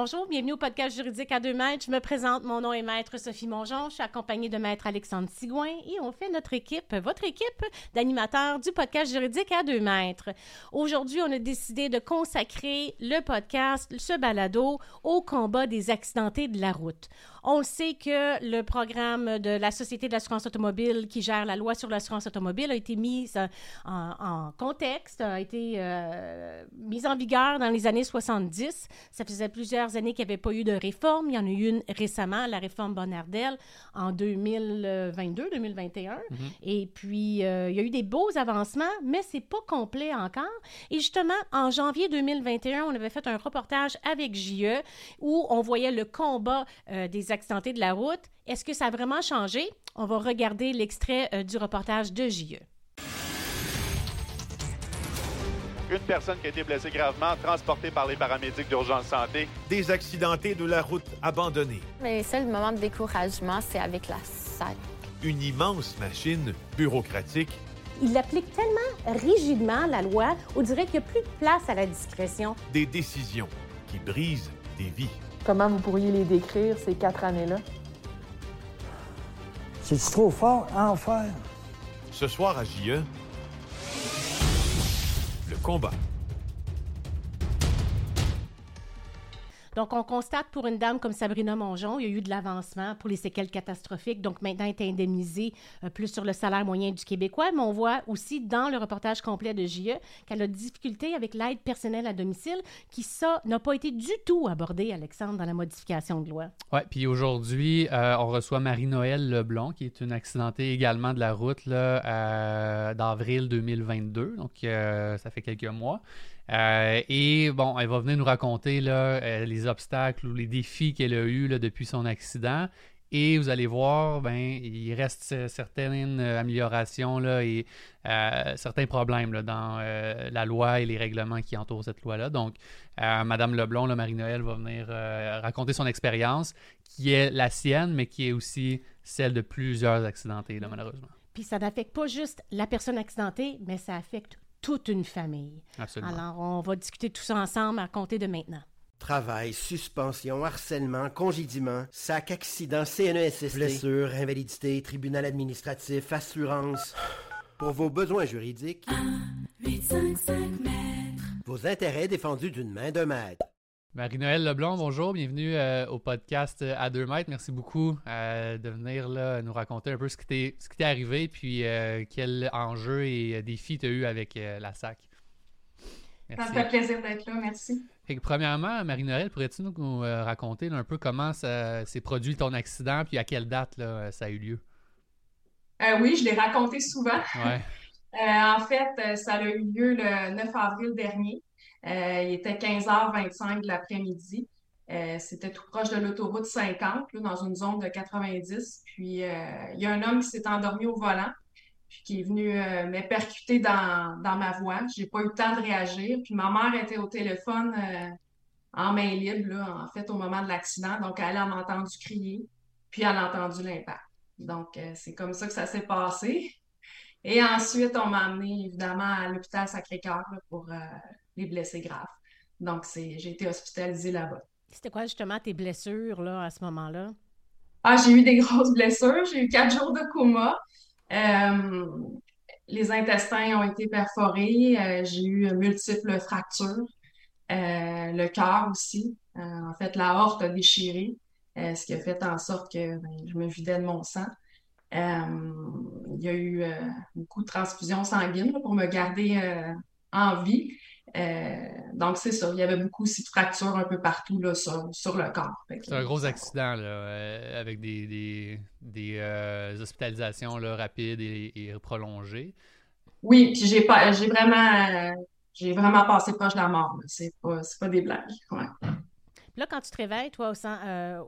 Bonjour, bienvenue au podcast juridique à deux mètres. Je me présente, mon nom est Maître Sophie Mongeon. Je suis accompagnée de Maître Alexandre Sigouin et on fait notre équipe, votre équipe d'animateurs du podcast juridique à deux mètres. Aujourd'hui, on a décidé de consacrer le podcast, ce balado, au combat des accidentés de la route. On sait que le programme de la Société de l'assurance automobile qui gère la loi sur l'assurance automobile a été mis euh, en, contexte, a été euh, mis en vigueur dans les années 70. Ça faisait plusieurs années qu'il n'y avait pas eu de réforme. Il y en a eu une récemment, la réforme Bonnardel, en 2022, 2021. Mm-hmm. Et puis, euh, il y a eu des beaux avancements, mais c'est pas complet encore. Et justement, en janvier 2021, on avait fait un reportage avec JE où on voyait le combat des accidentés de la route. Est-ce que ça a vraiment changé? On va regarder l'extrait euh, du reportage de JE. Une personne qui a été blessée gravement, transportée par les paramédics d'urgence santé. Des accidentés de la route abandonnés. Mais le seul moment de découragement, c'est avec la SAC. Une immense machine bureaucratique. Il applique tellement rigidement la loi, on dirait qu'il n'y a plus de place à la discrétion. Des décisions qui brisent des vies. Comment vous pourriez les décrire, ces quatre années-là? C'est trop fort à en faire. Ce soir à JE, le combat. Donc, on constate pour une dame comme Sabrina Mongeon, il y a eu de l'avancement pour les séquelles catastrophiques. Donc, maintenant, elle est indemnisée euh, plus sur le salaire moyen du Québécois. Mais on voit aussi dans le reportage complet de JE qu'elle a des difficultés avec l'aide personnelle à domicile, qui, ça, n'a pas été du tout abordé, Alexandre, dans la modification de loi. Oui, puis aujourd'hui, euh, on reçoit Marie-Noël Leblond, qui est une accidentée également de la route euh, d'avril 2022. Donc, ça fait quelques mois. Euh, et bon, elle va venir nous raconter euh, les obstacles ou les défis qu'elle a eus depuis son accident. Et vous allez voir, ben, il reste certaines améliorations là, et euh, certains problèmes dans la loi et les règlements qui entourent cette loi-là. Donc, Madame Leblond, Marie-Noël, va venir raconter son expérience, qui est la sienne, mais qui est aussi celle de plusieurs accidentés, malheureusement. Puis ça n'affecte pas juste la personne accidentée, mais ça affecte toute une famille. Absolument. Alors, on va discuter tout ça ensemble à compter de maintenant. Travail, suspension, harcèlement, congédiement, sac, accident, CNESST, blessure, invalidité, tribunal administratif, assurance. Pour vos besoins juridiques, 1, vos intérêts défendus d'une main de maître. Marie-Noël Leblanc, bonjour, bienvenue euh, au podcast euh, à deux mètres. Merci beaucoup euh, de venir là, nous raconter un peu ce qui t'est arrivé, puis quel enjeu et défi tu as eu avec la SAC. Ça me fait plaisir d'être là, merci. premièrement, Marie-Noël, pourrais-tu nous raconter un peu comment s'est produit ton accident, puis à quelle date ça a eu lieu? oui, je l'ai raconté souvent. en fait, ça a eu lieu le 9 avril dernier. Euh, il était 15h25 de l'après-midi. Euh, c'était tout proche de l'autoroute 50, dans une zone de 90. Puis euh, il y a un homme qui s'est endormi au volant, puis qui est venu me percuter dans, ma voie. J'ai pas eu le temps de réagir. Puis ma mère était au téléphone en main libre, en fait, au moment de l'accident. Donc, elle a entendu crier, puis elle a entendu l'impact. Donc, c'est comme ça que ça s'est passé. Et ensuite, on m'a amené évidemment à l'hôpital Sacré-Cœur pour les blessés graves. Donc, j'ai été hospitalisée là-bas. C'était quoi justement tes blessures là, à ce moment-là? Ah, j'ai eu des grosses blessures. J'ai eu quatre jours de coma. Euh, les intestins ont été perforés. Euh, j'ai eu multiples fractures. Euh, le cœur aussi. en fait, la horte a déchiré, ce qui a fait en sorte que ben, je me vidais de mon sang. il y a eu beaucoup de transfusions sanguines pour me garder en vie. Euh, donc, c'est ça. Il y avait beaucoup aussi de fractures un peu partout là, sur, le corps. C'est un gros accident là, euh, avec des, euh, hospitalisations là, rapides et, prolongées. Oui, puis j'ai pas j'ai vraiment j'ai vraiment passé proche de la mort. C'est pas, pas des blagues. Là, quand tu te réveilles, toi,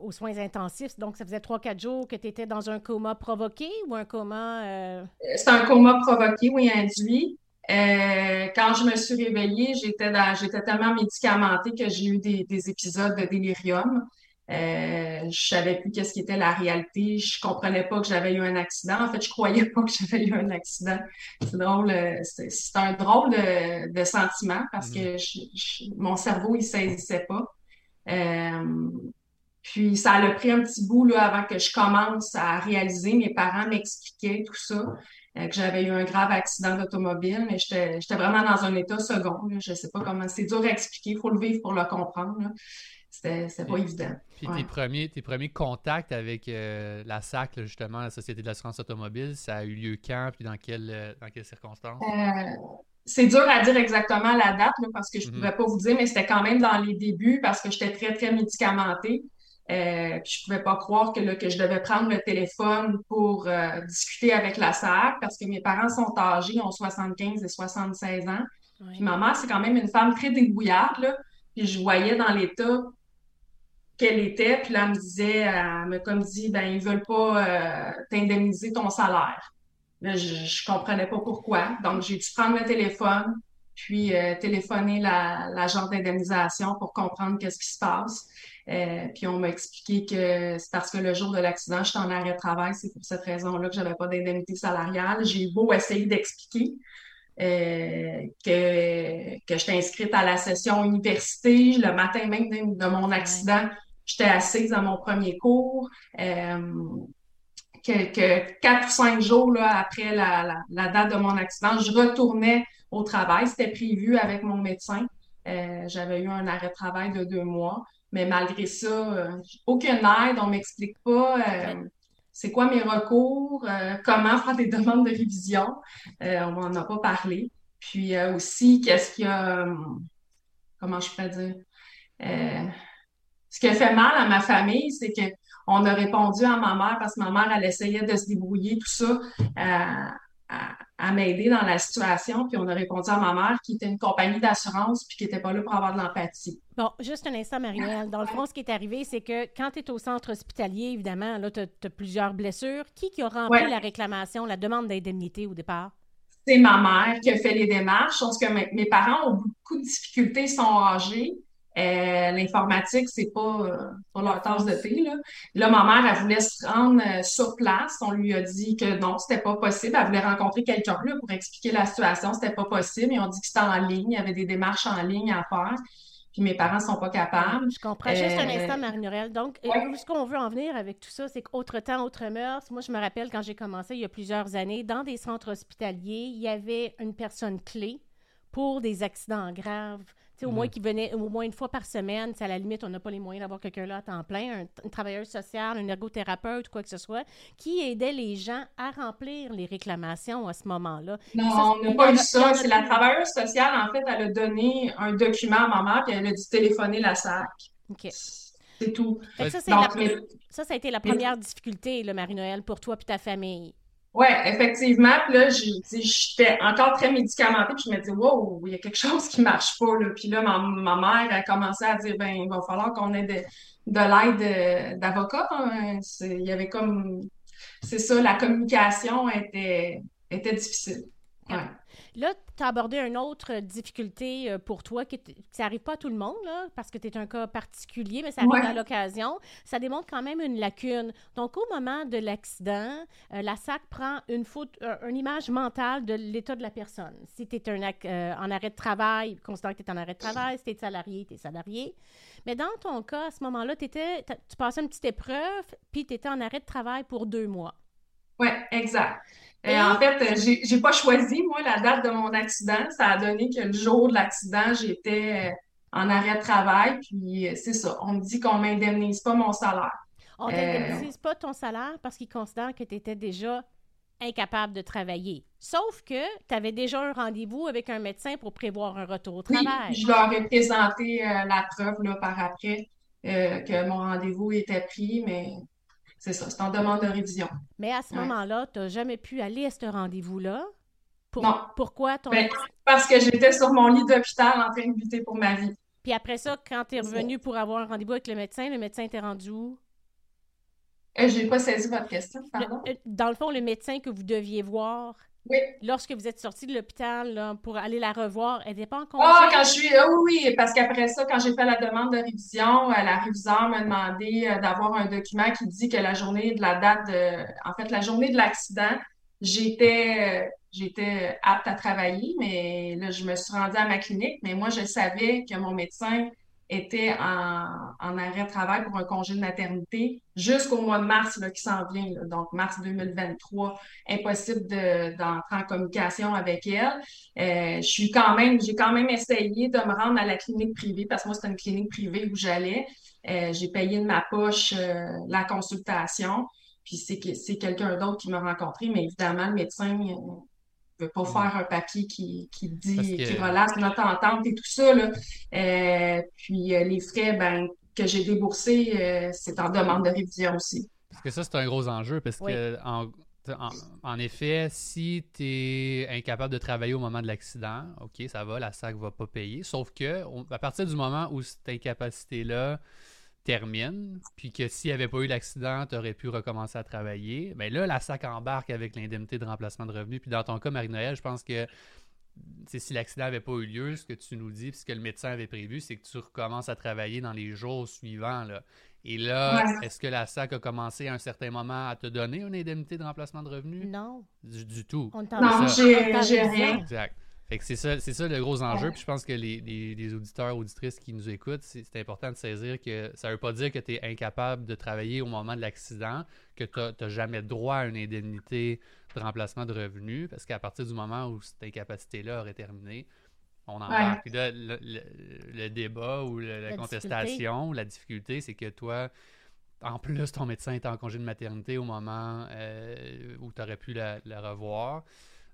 aux soins intensifs, donc ça faisait 3-4 jours que tu étais dans un coma provoqué ou un coma. C'est un coma provoqué, oui, induit. Euh, quand je me suis réveillée, j'étais j'étais tellement médicamentée que j'ai eu des, épisodes de délirium. Euh, je savais plus qu'est-ce qui était la réalité. Je comprenais pas que j'avais eu un accident. En fait, je croyais pas que j'avais eu un accident. C'est drôle. Euh, c'est un drôle de, sentiment parce que mm. mon cerveau il saisissait pas. puis ça a pris un petit bout là, avant que je commence à réaliser. Mes parents m'expliquaient tout ça, que j'avais eu un grave accident d'automobile, mais j'étais vraiment dans un état second. Je sais pas comment. C'est dur à expliquer, il faut le vivre pour le comprendre. C'était pas évident. Puis tes, premiers, tes premiers contacts avec euh, la SAC, justement, la Société de l'assurance automobile, ça a eu lieu quand puis dans, quelle, euh, dans quelles circonstances? Euh, c'est dur à dire exactement la date parce que je ne mm-hmm. pouvais pas vous dire, mais c'était quand même dans les débuts parce que j'étais très, très médicamentée. Euh, puis je pouvais pas croire que, là, que je devais prendre le téléphone pour discuter avec la SAC parce que mes parents sont âgés, ont 75 et 76 ans. Puis ma mère, c'est quand même une femme très débrouillarde. Puis je voyais dans l'état qu'elle était. Puis là, elle me disait, elle m'a comme dit, ben, ils veulent pas euh, t'indemniser ton salaire. Là, je, je comprenais pas pourquoi. Donc, j'ai dû prendre le téléphone, puis euh, téléphoner l'agent d'indemnisation pour comprendre qu'est-ce qui se passe. Euh, puis on m'a expliqué que c'est parce que le jour de l'accident, j'étais en arrêt de travail. C'est pour cette raison-là que j'avais pas d'indemnité salariale. J'ai beau essayer d'expliquer. Euh, que, que j'étais inscrite à la session université. Le matin même de, mon accident, j'étais assise à mon premier cours. Euh, que, quatre ou cinq jours là, après la, date de mon accident, je retournais au travail. C'était prévu avec mon médecin. Euh, j'avais eu un arrêt de travail de deux mois. Mais malgré ça, euh, aucune aide, on m'explique pas c'est quoi mes recours, comment faire des demandes de révision. on m'en a pas parlé. Puis aussi, qu'est-ce qu'il y a, comment je peux dire, ce qui a fait mal à ma famille, c'est que on a répondu à ma mère parce que ma mère, elle essayait de se débrouiller, tout ça, à, m'aider dans la situation. Puis on a répondu à ma mère qui était une compagnie d'assurance puis qui n'était pas là pour avoir de l'empathie. Bon, juste un instant, Marielle. Dans le fond, ce qui est arrivé, c'est que quand tu es au centre hospitalier, évidemment, là, tu as, plusieurs blessures. Qui qui a rempli la réclamation, la demande d'indemnité au départ? C'est ma mère qui a fait les démarches. Je pense que mes, mes parents ont beaucoup de difficultés, sont âgés. Euh, l'informatique, c'est pas, euh, pas leur tasse de thé. Là. là, ma mère, elle voulait se rendre euh, sur place. On lui a dit que non, c'était pas possible. Elle voulait rencontrer quelqu'un pour expliquer la situation. C'était pas possible. Ils ont dit que c'était en ligne. Il y avait des démarches en ligne à faire. Puis mes parents sont pas capables. Je comprends. Juste un instant, Marie-Noël. Donc, ce qu'on veut en venir avec tout ça, c'est qu'autre temps, autre mœurs. Moi, je me rappelle quand j'ai commencé il y a plusieurs années, dans des centres hospitaliers, il y avait une personne clé pour des accidents graves au moins mm. qui venait au moins une fois par semaine, à la limite, on n'a pas les moyens d'avoir quelqu'un là à temps plein, un, travailleur social, un ergothérapeute, quoi que ce soit, qui aidait les gens à remplir les réclamations à ce moment-là. Non, on n'a pas eu ça. C'est la travailleuse sociale, en fait, elle a donné un document à ma mère, puis elle a dû téléphoner la SAC. OK. C'est tout. Ça, ça, ça a été la première difficulté, Marie-Noël, pour toi et ta famille. Oui, effectivement. Puis là, j'étais encore très médicamentée, puis je me dis, wow, il y a quelque chose qui marche pas. Là. Puis là, ma, mère a commencé à dire, ben, il va falloir qu'on ait de, de l'aide d'avocat. Hein. Il y avait comme, c'est ça, la communication était, était difficile. Ouais. Là, tu as abordé une autre difficulté euh, pour toi, qui ça n'arrive pas à tout le monde, là, parce que tu es un cas particulier, mais ça arrive à l'occasion. Ça démontre quand même une lacune. Donc, au moment de l'accident, euh, la SAC prend une, faute, une image mentale de l'état de la personne. Si tu es un, euh, en arrêt de travail, considère que tu es en arrêt de travail. Si tu es salarié, tu es salarié. Mais dans ton cas, à ce moment-là, tu passais une petite épreuve, puis tu étais en arrêt de travail pour deux mois. Oui, exact. Et en fait, j'ai pas choisi, moi, la date de mon accident. Ça a donné que le jour de l'accident, j'étais euh, en arrêt de travail. Puis euh, c'est ça. On me dit qu'on m'indemnise pas mon salaire. On t'indemnise pas ton salaire parce qu'ils considèrent que tu étais déjà incapable de travailler. Sauf que tu avais déjà un rendez-vous avec un médecin pour prévoir un retour au travail. Oui, je leur ai présenté euh, la preuve là, par après que mon rendez-vous était pris, mais c'est ça, c'est en demande de révision. Mais à ce moment-là, tu n'as jamais pu aller à ce rendez-vous-là? non. Pourquoi ton... Ben, parce que j'étais sur mon lit d'hôpital en train de lutter pour ma vie. Puis après ça, quand tu es revenu pour avoir un rendez-vous avec le médecin, le médecin t'est rendu où? Euh, Je n'ai pas saisi votre question, pardon. Euh, dans le fond, le médecin que vous deviez voir, oui. Lorsque vous êtes sorti de l'hôpital pour aller la revoir, elle n'était pas en congé? Ah, quand je suis. oui, oui, parce qu'après ça, quand j'ai fait la demande de révision, euh, la réviseur m'a demandé euh, d'avoir un document qui dit que la journée de la date de. En fait, la journée de l'accident, j'étais. Euh, j'étais apte à travailler, mais là, je me suis rendue à ma clinique, mais moi, je savais que mon médecin était en, arrêt de travail pour un congé de maternité jusqu'au mois de mars qui s'en vient, donc mars 2023. Impossible d'entrer en communication avec elle. Euh, je suis quand même, j'ai quand même essayé de me rendre à la clinique privée parce que moi, c'était une clinique privée où j'allais. Euh, j'ai payé de ma poche euh, la consultation. Puis c'est quelqu'un d'autre qui m'a rencontré, mais évidemment, le médecin ne veut pas mm. faire un papier qui, qui dit, qui relâche notre entente et tout ça. Là. Euh, puis euh, les frais ben, que j'ai déboursés, euh, c'est en demande de révision aussi. Parce que ça, c'est un gros enjeu, parce que en, effet, si tu es incapable de travailler au moment de l'accident, OK, ça va, la SAC va pas payer. Sauf que à partir du moment où cette incapacité-là termine, puis que s'il n'y avait pas eu l'accident, tu aurais pu recommencer à travailler, bien là, la SAC embarque avec l'indemnité de remplacement de revenus. Puis dans ton cas, Marie-Noël, je pense que si l'accident n'avait pas eu lieu, ce que tu nous dis, puis ce que le médecin avait prévu, c'est que tu recommences à travailler dans les jours suivants. Là. Et là, est-ce que la SAC a commencé à un certain moment à te donner une indemnité de remplacement de revenus? Non. Du, tout. On non, j'ai rien. Exact c'est ça, c'est ça le gros enjeu. Puis je pense que les, les, auditeurs, auditrices qui nous écoutent, c'est important de saisir que ça ne veut pas dire que tu es incapable de travailler au moment de l'accident, que tu n'as jamais droit à une indemnité de remplacement de revenus, parce qu'à partir du moment où cette incapacité-là aurait terminé, on en parle. Puis là, le, débat ou la, contestation la difficulté, c'est que toi, en plus, ton médecin est en congé de maternité au moment euh, où tu aurais pu la, la revoir.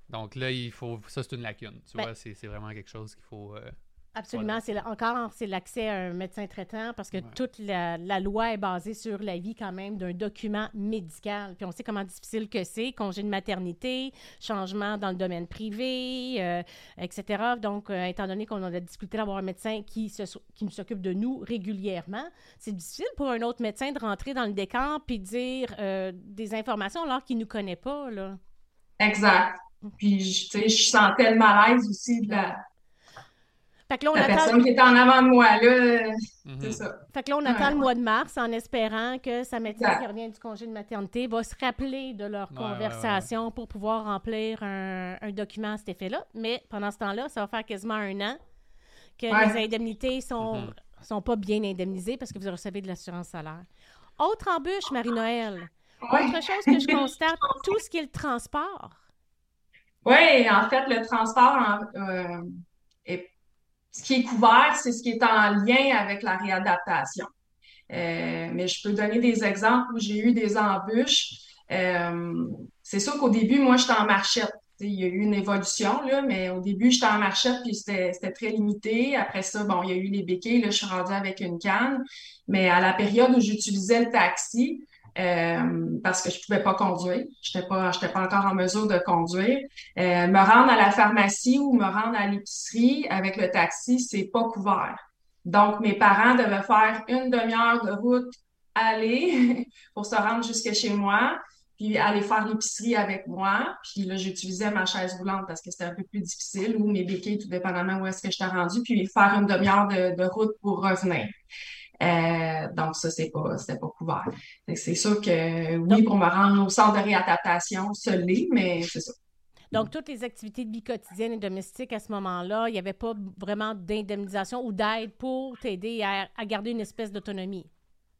Donc là, il faut. Ça, c'est une lacune. Tu ben vois, c'est vraiment quelque chose qu'il faut. Euh, absolument. C'est encore c'est l'accès à un médecin traitant parce que toute la, loi est basée sur l'avis quand même d'un document médical. Puis on sait comment difficile que c'est, congé de maternité, changement dans le domaine privé, euh, etc. Donc, euh, étant donné qu'on a la difficulté d'avoir un médecin qui, se, qui s'occupe de nous régulièrement, c'est difficile pour un autre médecin de rentrer dans le décor puis dire des informations alors qu'il ne nous connaît pas. Là. Exact. Puis, tu sais, je sentais le malaise aussi de la, fait que là, on la personne qui était en avant de moi, là, mhm. c'est ça. Fait que là, on attend le mois de mars en espérant que sa médecin qui revient du congé de maternité va se rappeler de leur conversation pour pouvoir remplir un, document à cet effet-là. Mais pendant ce temps-là, ça va faire quasiment un an que les indemnités sont, mhm. sont pas bien indemnisées parce que vous recevez de l'assurance salaire. Autre embûche, Marie-Noël. Autre chose que je constate, tout ce qui est le transport. Oui, en fait, le transport, euh, est, ce qui est couvert, c'est ce qui est en lien avec la réadaptation. Euh, mais je peux donner des exemples où j'ai eu des embûches. Euh, c'est sûr qu'au début, moi, j'étais en marchette. Il y a eu une évolution, là, mais au début, j'étais en marchette, puis c'était très limité. Après ça, bon, il y a eu les béquilles, là, je suis rendue avec une canne. Mais à la période où j'utilisais le taxi, euh, parce que je pouvais pas conduire. Je n'étais pas, encore en mesure de conduire. Euh, me rendre à la pharmacie ou me rendre à l'épicerie avec le taxi, c'est pas couvert. Donc, mes parents devaient faire une demi-heure de route aller pour se rendre jusque chez moi, puis aller faire l'épicerie avec moi. Puis là, j'utilisais ma chaise roulante parce que c'était un peu plus difficile, ou mes béquilles, tout dépendamment où est-ce que je t'ai rendu, puis faire une demi-heure de, de route pour revenir. Euh, donc, ça, c'est pas, c'était pas couvert. C'est sûr que oui, pour me rendre au centre de réadaptation, ça l'est, mais c'est ça. Donc, toutes les activités de vie quotidienne et domestiques à ce moment-là, il n'y avait pas vraiment d'indemnisation ou d'aide pour t'aider à, garder une espèce d'autonomie?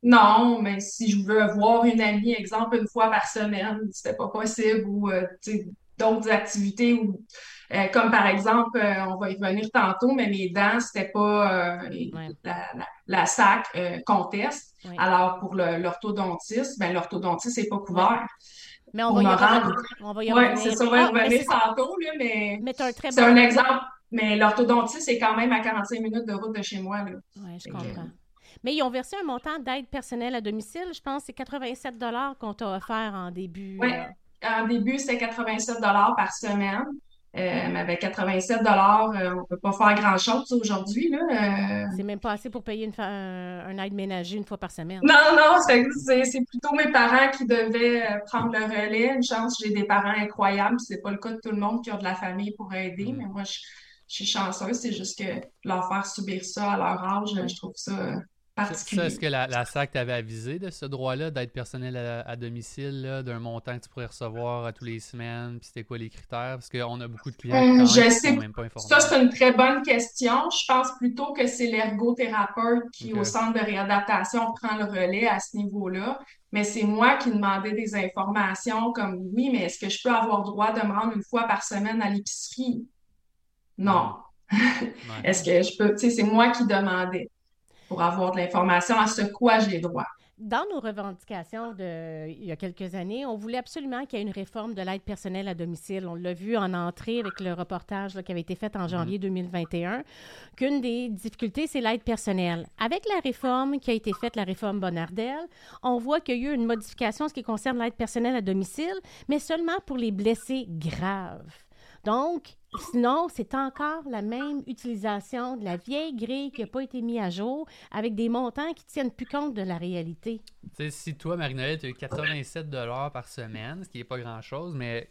Non, mais si je veux voir une amie, exemple, une fois par semaine, c'était pas possible ou euh, d'autres activités ou euh, comme par exemple, euh, on va y revenir tantôt, mais mes dents, c'était pas euh, la, SAC conteste. Alors pour l'orthodontiste, ben l'orthodontiste c'est pas couvert. Mais on va, y revenir, on va y revenir. Oui, c'est ça, on va y revenir tantôt, là, mais, c'est un exemple. Mais l'orthodontiste, c'est quand même à 45 minutes de route de chez moi. Oui, je comprends. Mais ils ont versé un montant d'aide personnelle à domicile. Je pense que c'est 87 qu'on t'a offert en début. Oui, en début, c'est 87 par semaine. Euh, mais avec 87 dollars, euh, on peut pas faire grand-chose aujourd'hui. Euh. C'est même pas assez pour payer une un aide ménager une fois par semaine. Non, non, c'est plutôt mes parents qui devaient prendre le relais. Une chance, j'ai des parents incroyables. C'est pas le cas de tout le monde qui a de la famille pour aider, mm. mais moi, je, suis chanceuse. C'est juste que leur faire subir ça à leur âge, je trouve ça particulier. Est-ce que la, SAC t'avait avisé de ce droit-là d'aide personnelle à, domicile, d'un montant que tu pourrais recevoir à tous les semaines, puis c'était quoi les critères? Parce qu'on a beaucoup de clients qui ne sont même pas informés. Ça, c'est une très bonne question. Je pense plutôt que c'est l'ergothérapeute qui, au centre de réadaptation, prend le relais à ce niveau-là. Mais c'est moi qui demandais des informations comme oui, mais est-ce que je peux avoir droit de me rendre une fois par semaine à l'épicerie? Non. est-ce que je peux, tu sais, c'est moi qui demandais pour avoir de l'information à ce quoi j'ai droit. Dans nos revendications de, il y a quelques années, on voulait absolument qu'il y ait une réforme de l'aide personnelle à domicile. On l'a vu en entrée avec le reportage qui avait été fait en janvier 2021, qu'une des difficultés, c'est l'aide personnelle. Avec la réforme qui a été faite, la réforme Bonardel, on voit qu'il y a eu une modification en ce qui concerne l'aide personnelle à domicile, mais seulement pour les blessés graves. Donc, sinon, c'est encore la même utilisation de la vieille grille qui n'a pas été mise à jour avec des montants qui ne tiennent plus compte de la réalité. si toi, Marie-Noël, tu as eu 87 par semaine, ce qui n'est pas grand-chose, mais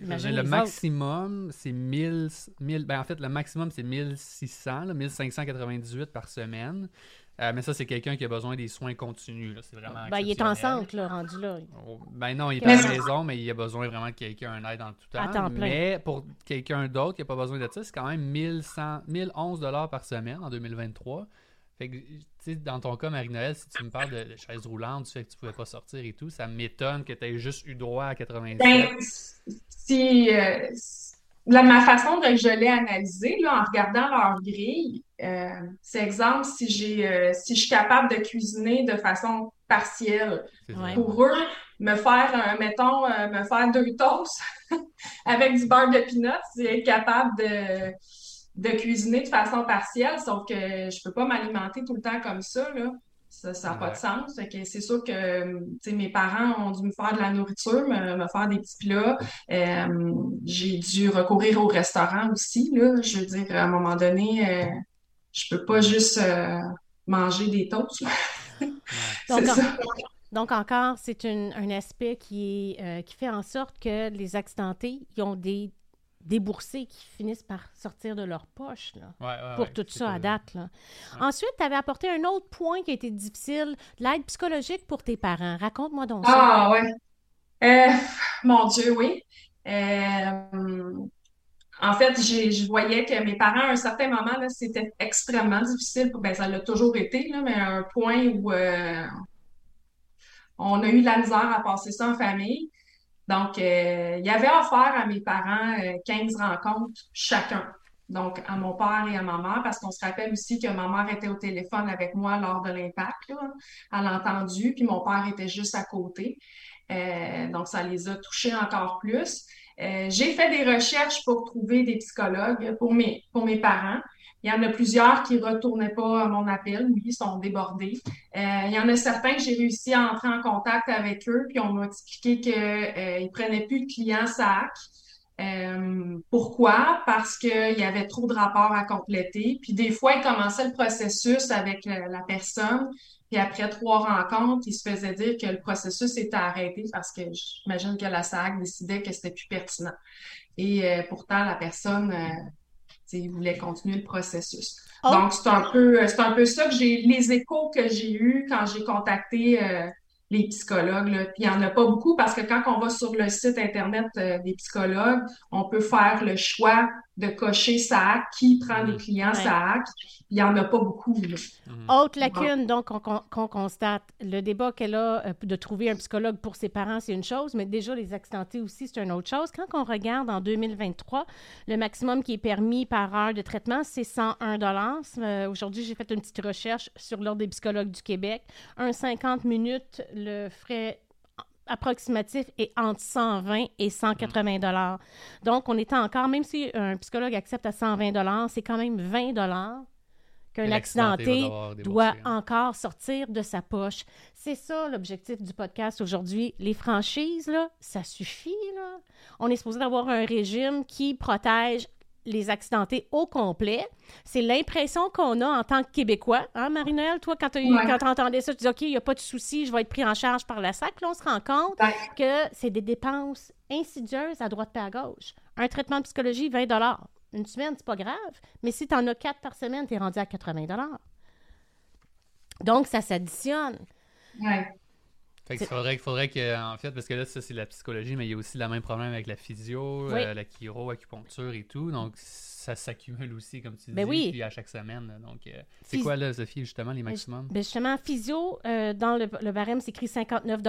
le maximum, c'est 1000, ben en fait, le maximum, c'est 1600, 1598 par semaine. Euh, mais ça, c'est quelqu'un qui a besoin des soins continus. C'est vraiment ben, il est en centre, là, rendu là. Oh, ben non, il est à la maison, mais il a besoin vraiment de quelqu'un, un aide en tout temps. Mais pour quelqu'un d'autre qui n'a pas besoin de ça, c'est quand même 1100, 1011 par semaine en 2023. Fait que, tu sais, dans ton cas, Marie-Noël, si tu me parles de, chaise roulante, du fait que tu pouvais pas sortir et tout, ça m'étonne que tu aies juste eu droit à 87. Ben, si, euh, la, ma façon de je l'ai analysé, là, en regardant leur grille, euh, c'est exemple si j'ai euh, si je suis capable de cuisiner de façon partielle. Pour eux, me faire, euh, mettons, me faire deux toasts avec du beurre de peanut, c'est être capable de, de cuisiner de façon partielle, sauf que je peux pas m'alimenter tout le temps comme ça, là. Ça n'a pas de sens. c'est sûr que mes parents ont dû me faire de la nourriture, me, faire des petits plats. Euh, j'ai dû recourir au restaurant aussi. Là. Je veux dire, à un moment donné, euh, je peux pas juste euh, manger des toasts. donc, donc, encore, c'est un aspect qui, qui fait en sorte que les accidentés ils ont des déboursés qui finissent par sortir de leur poche pour tout ça à date. Ensuite, tu avais apporté un autre point qui a été difficile, l'aide psychologique pour tes parents. Raconte-moi donc ça. Ah ouais. Euh, mon Dieu, oui. Euh, en fait, je voyais que mes parents, à un certain moment, c'était extrêmement difficile. Ben, ça l'a toujours été, là, mais à un point où euh, on a eu de la misère à passer ça en famille. Donc, euh, il y avait offert à mes parents 15 euh, rencontres chacun. Donc, à mon père et à ma mère, parce qu'on se rappelle aussi que ma mère était au téléphone avec moi lors de l'impact. Elle a entendu, puis mon père était juste à côté. Euh, donc, ça les a touchés encore plus. j'ai fait des recherches pour trouver des psychologues pour mes, pour mes parents. Il y en a plusieurs qui ne retournaient pas à mon appel. Oui, ils sont débordés. Euh, il y en a certains que j'ai réussi à entrer en contact avec eux, puis on m'a expliqué qu'ils euh, ne prenaient plus de clients SAC. Euh, pourquoi? Parce qu'il y avait trop de rapports à compléter. Puis des fois, ils commençaient le processus avec la, personne. Puis après trois rencontres, ils se faisaient dire que le processus était arrêté parce que j'imagine que la SAC décidait que c'était plus pertinent. Et pourtant, la personne continuer le processus. Oh. Donc, c'est un peu, c'est un peu ça que j'ai, les échos que j'ai eus quand j'ai contacté euh, les psychologues. Là. Puis il n'y en a pas beaucoup parce que quand on va sur le site Internet euh, des psychologues, on peut faire le choix de cocher SAC, qui prend des clients SAC. Il n'y en a pas beaucoup. Mhm. Autre lacune, donc, qu'on constate. Le débat qu'elle a euh, de trouver un psychologue pour ses parents, c'est une chose, mais déjà, les accidentés aussi, c'est une autre chose. Quand on regarde en 2023, le maximum qui est permis par heure de traitement, c'est 101 euh, Aujourd'hui, j'ai fait une petite recherche sur l'Ordre des psychologues du Québec. Un 50 minutes, le frais approximatif est entre 120 et 180 dollars. Donc, on est encore, même si un psychologue accepte à 120 dollars, c'est quand même 20 dollars qu'un accidenté, doit hein. encore sortir de sa poche. C'est ça l'objectif du podcast aujourd'hui. Les franchises, là, ça suffit. Là. On est supposé avoir un régime qui protège les accidentés au complet. C'est l'impression qu'on a en tant que Québécois. Hein, Marie-Noël, toi, quand tu entendais ça, tu dis OK, il n'y a pas de souci, je vais être pris en charge par la SAC. Là, on se rend compte que c'est des dépenses insidieuses à droite et à gauche. Un traitement de psychologie, 20 Une semaine, c'est pas grave. Mais si tu en as quatre par semaine, tu es rendu à 80 Donc, ça s'additionne. Ouais. Fait qu'il faudrait, faudrait que, en fait, parce que là, ça, c'est la psychologie, mais il y a aussi le même problème avec la physio, euh, la chiro, acupuncture et tout. Donc, ça s'accumule aussi, comme tu ben dis, oui. puis à chaque semaine. Donc, euh, c'est quoi, là, Sophie, justement, les maximums? Ben justement, physio, euh, dans le, le barème, c'est écrit 59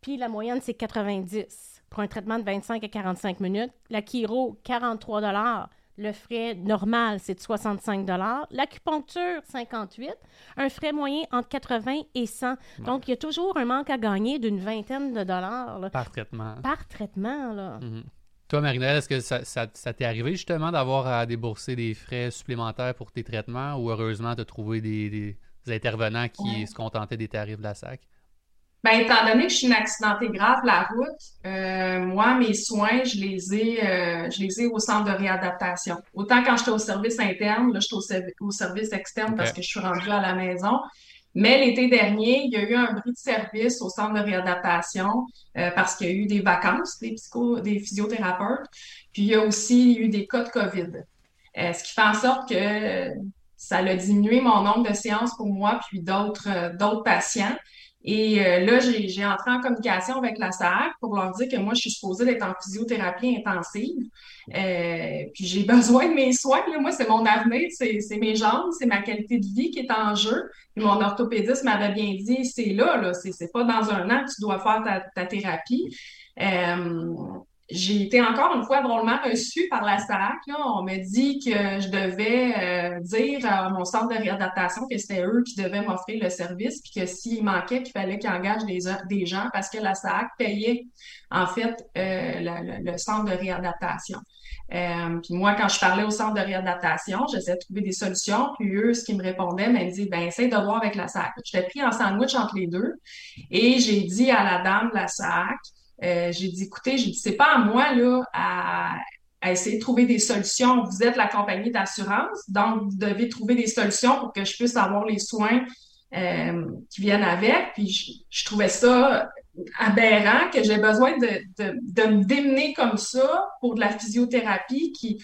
puis la moyenne, c'est 90 pour un traitement de 25 à 45 minutes. La chiro, 43 le frais normal, c'est de 65 L'acupuncture, 58 Un frais moyen entre 80 et 100 Donc, il y a toujours un manque à gagner d'une vingtaine de dollars. Par traitement. Par traitement, là. Mhm. Toi, Marinelle, est-ce que ça, ça, t'est arrivé justement d'avoir à débourser des frais supplémentaires pour tes traitements ou heureusement, de trouvé des, des intervenants qui se contentaient des tarifs de la SAC? Ben, étant donné que je suis une accidentée grave la route, euh, moi, mes soins, je les ai euh, je les ai au centre de réadaptation. Autant quand j'étais au service interne, là, j'étais au, au, service externe parce que je suis rendue à la maison. Mais l'été dernier, il y a eu un bris de service au centre de réadaptation euh, parce qu'il y a eu des vacances des psycho, des physiothérapeutes. Puis il y a aussi eu des cas de COVID. ce qui fait en sorte que ça a diminué mon nombre de séances pour moi puis d'autres d'autres patients. Et euh, là, j'ai entré en communication avec la SAC pour leur dire que moi, je suis supposée d'être en physiothérapie intensive. Euh, puis j'ai besoin de mes soins. Moi, c'est mon avenir, c'est mes jambes, c'est ma qualité de vie qui est en jeu. Puis mon orthopédiste m'avait bien dit, c'est là, là c'est pas dans un an que tu dois faire ta, ta thérapie. Euh, j'ai été encore une fois drôlement reçue par la SAC. On m'a dit que je devais euh, dire à mon centre de réadaptation que c'était eux qui devaient m'offrir le service, puis que s'il manquait, qu'il fallait qu'ils engagent des, gens parce que la SAC payait en fait euh, le, centre de réadaptation. Euh, puis moi, quand je parlais au centre de réadaptation, j'essayais de trouver des solutions. Puis eux, ce qu'ils me répondaient, m'ont dit, ben essaye de voir avec la SAC. J'étais pris en sandwich entre les deux et j'ai dit à la dame de la SAC, euh, j'ai dit, écoutez, dit, c'est pas à moi, là, à, essayer de trouver des solutions. Vous êtes la compagnie d'assurance, donc vous devez trouver des solutions pour que je puisse avoir les soins euh, qui viennent avec. Puis je, trouvais ça aberrant que j'ai besoin de, de, me démener comme ça pour de la physiothérapie qui,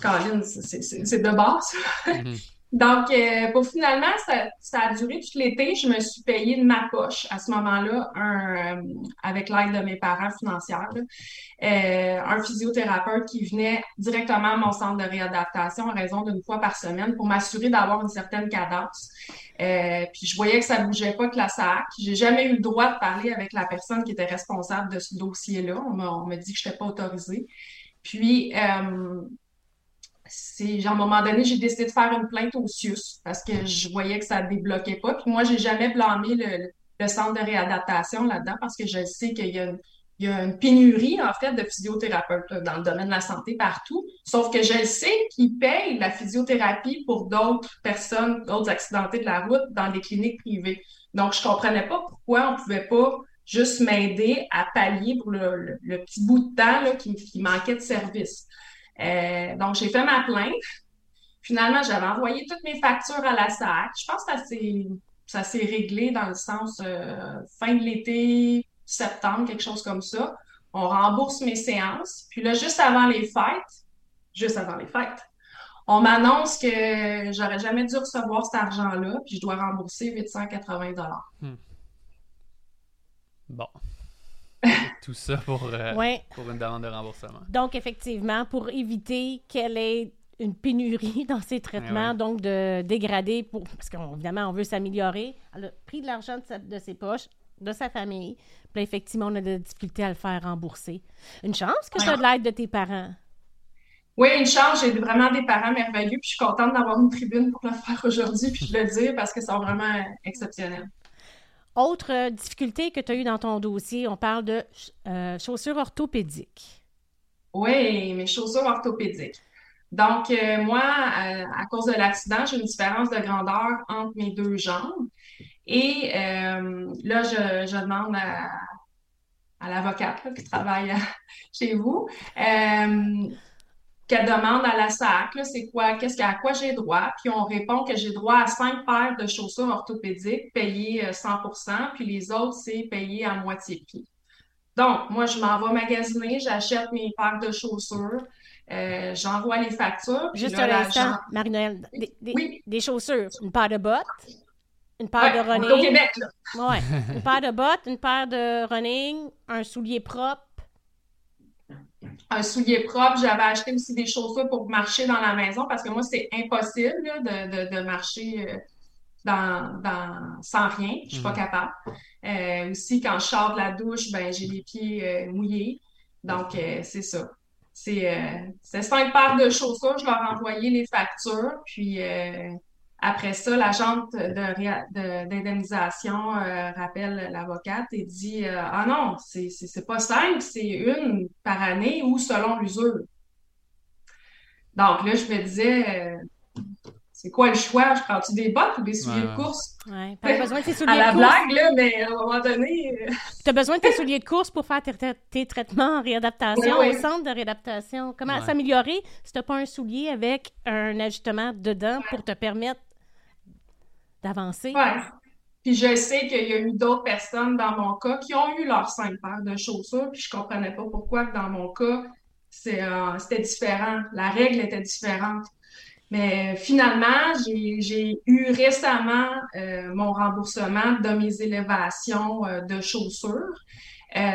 Caroline, c'est de base. Mm-hmm. Donc, euh, pour finalement, ça, a duré tout l'été. Je me suis payée de ma poche à ce moment-là, euh, avec l'aide de mes parents financières, euh, un physiothérapeute qui venait directement à mon centre de réadaptation à raison d'une fois par semaine pour m'assurer d'avoir une certaine cadence. puis je voyais que ça bougeait pas que la SAC. J'ai jamais eu le droit de parler avec la personne qui était responsable de ce dossier-là. On m'a dit que je n'étais pas autorisée. Puis, c'est à un moment donné, j'ai décidé de faire une plainte au CIUS parce que je voyais que ça ne débloquait pas. Puis moi, j'ai jamais blâmé le, le, centre de réadaptation là-dedans parce que je sais qu'il y a une, pénurie, en fait, de physiothérapeutes dans le domaine de la santé partout. Sauf que je sais qu'ils payent la physiothérapie pour d'autres personnes, d'autres accidentés de la route dans des cliniques privées. Donc, je comprenais pas pourquoi on pouvait pas juste m'aider à pallier pour le, le, petit bout de temps là, qui, qui manquait de service. Euh, donc, j'ai fait ma plainte. Finalement, j'avais envoyé toutes mes factures à la SAC. Je pense que ça s'est réglé dans le sens euh, fin de l'été, septembre, quelque chose comme ça. On rembourse mes séances. Puis là, juste avant les fêtes, juste avant les fêtes, on m'annonce que j'aurais jamais dû recevoir cet argent-là, puis je dois rembourser 880 dollars. Hmm. Bon. Tout ça pour, euh, pour une demande de remboursement. Donc, effectivement, pour éviter qu'elle ait une pénurie dans ses traitements, donc de dégrader, pour, parce qu'évidemment, on veut s'améliorer. Elle a pris de l'argent de, ses poches, de sa famille. Puis effectivement, on a des difficultés à le faire rembourser. Une chance que tu as de l'aide de tes parents. Oui, une chance. J'ai vraiment des parents merveilleux. Puis je suis contente d'avoir une tribune pour le faire aujourd'hui, puis je le dire parce que sont vraiment exceptionnels. Autre euh, difficulté que tu as eu dans ton dossier, on parle de euh, chaussures orthopédiques. Oui, mes chaussures orthopédiques. Donc, euh, moi, à, cause de l'accident, j'ai une différence de grandeur entre mes deux jambes. Et là, je, demande à, à l'avocate qui travaille chez vous qu'elle demande à la SAC, c'est quoi, qu'est-ce à quoi j'ai droit, puis on répond que j'ai droit à cinq paires de chaussures orthopédiques payées 100% euh, puis les autres, c'est payé à moitié prix. Donc, moi, je m'en vais magasiner, j'achète mes paires de chaussures, euh, j'envoie les factures. Juste un instant, Marie-Noël, des, des, chaussures, une paire de bottes. Une paire de running. Au Québec, là. Ouais. une paire de bottes, une paire de running, un soulier propre. Un soulier propre. J'avais acheté aussi des chaussures pour marcher dans la maison parce que moi, c'est impossible là, de, de, de, marcher euh, dans, dans, sans rien. Je suis pas Mhm. capable. Euh, aussi, quand je sors de la douche, ben, j'ai les pieds euh, mouillés. Donc, euh, c'est ça. C'est cinq paires de chaussures. Je leur ai envoyé les factures. Puis après ça, l'agente de réa- de- d'indemnisation euh, rappelle l'avocate et dit euh, Ah non, c'est c'est- c'est pas cinq, c'est une par année ou selon l'usure. Donc là, je me disais euh, C'est quoi le choix? Je prends-tu des bottes ou des souliers Ouais, de ouais. course? Ouais. T'as besoin de tes souliers À la de course. blague, là, mais à un moment donné. euh, T'as besoin de tes souliers de course pour faire tes, tes- tes traitements en réadaptation oui. au centre de réadaptation. Comment Ouais. s'améliorer si t'as pas un soulier avec un ajustement dedans pour te permettre d'avancer? Ouais. Puis je sais qu'il y a eu d'autres personnes dans mon cas qui ont eu leurs cinq paires de chaussures, puis je comprenais pas pourquoi dans mon cas, euh, c'était différent. La règle était différente. Mais finalement, j'ai, eu récemment euh, mon remboursement de mes élévations euh, de chaussures.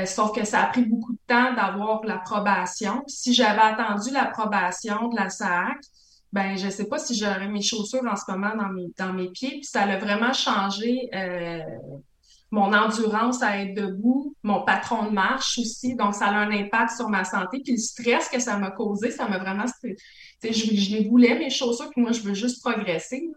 Sauf que ça a pris beaucoup de temps d'avoir l'approbation. Si j'avais attendu l'approbation de la SAC, ben je sais pas si j'aurais mes chaussures en ce moment dans mes, dans mes pieds. Puis ça a vraiment changé euh, mon endurance à être debout, mon patron de marche aussi. Donc ça a un impact sur ma santé. Puis le stress que ça m'a causé, ça m'a vraiment... Je, je les voulais, mes chaussures, puis moi, je veux juste progresser.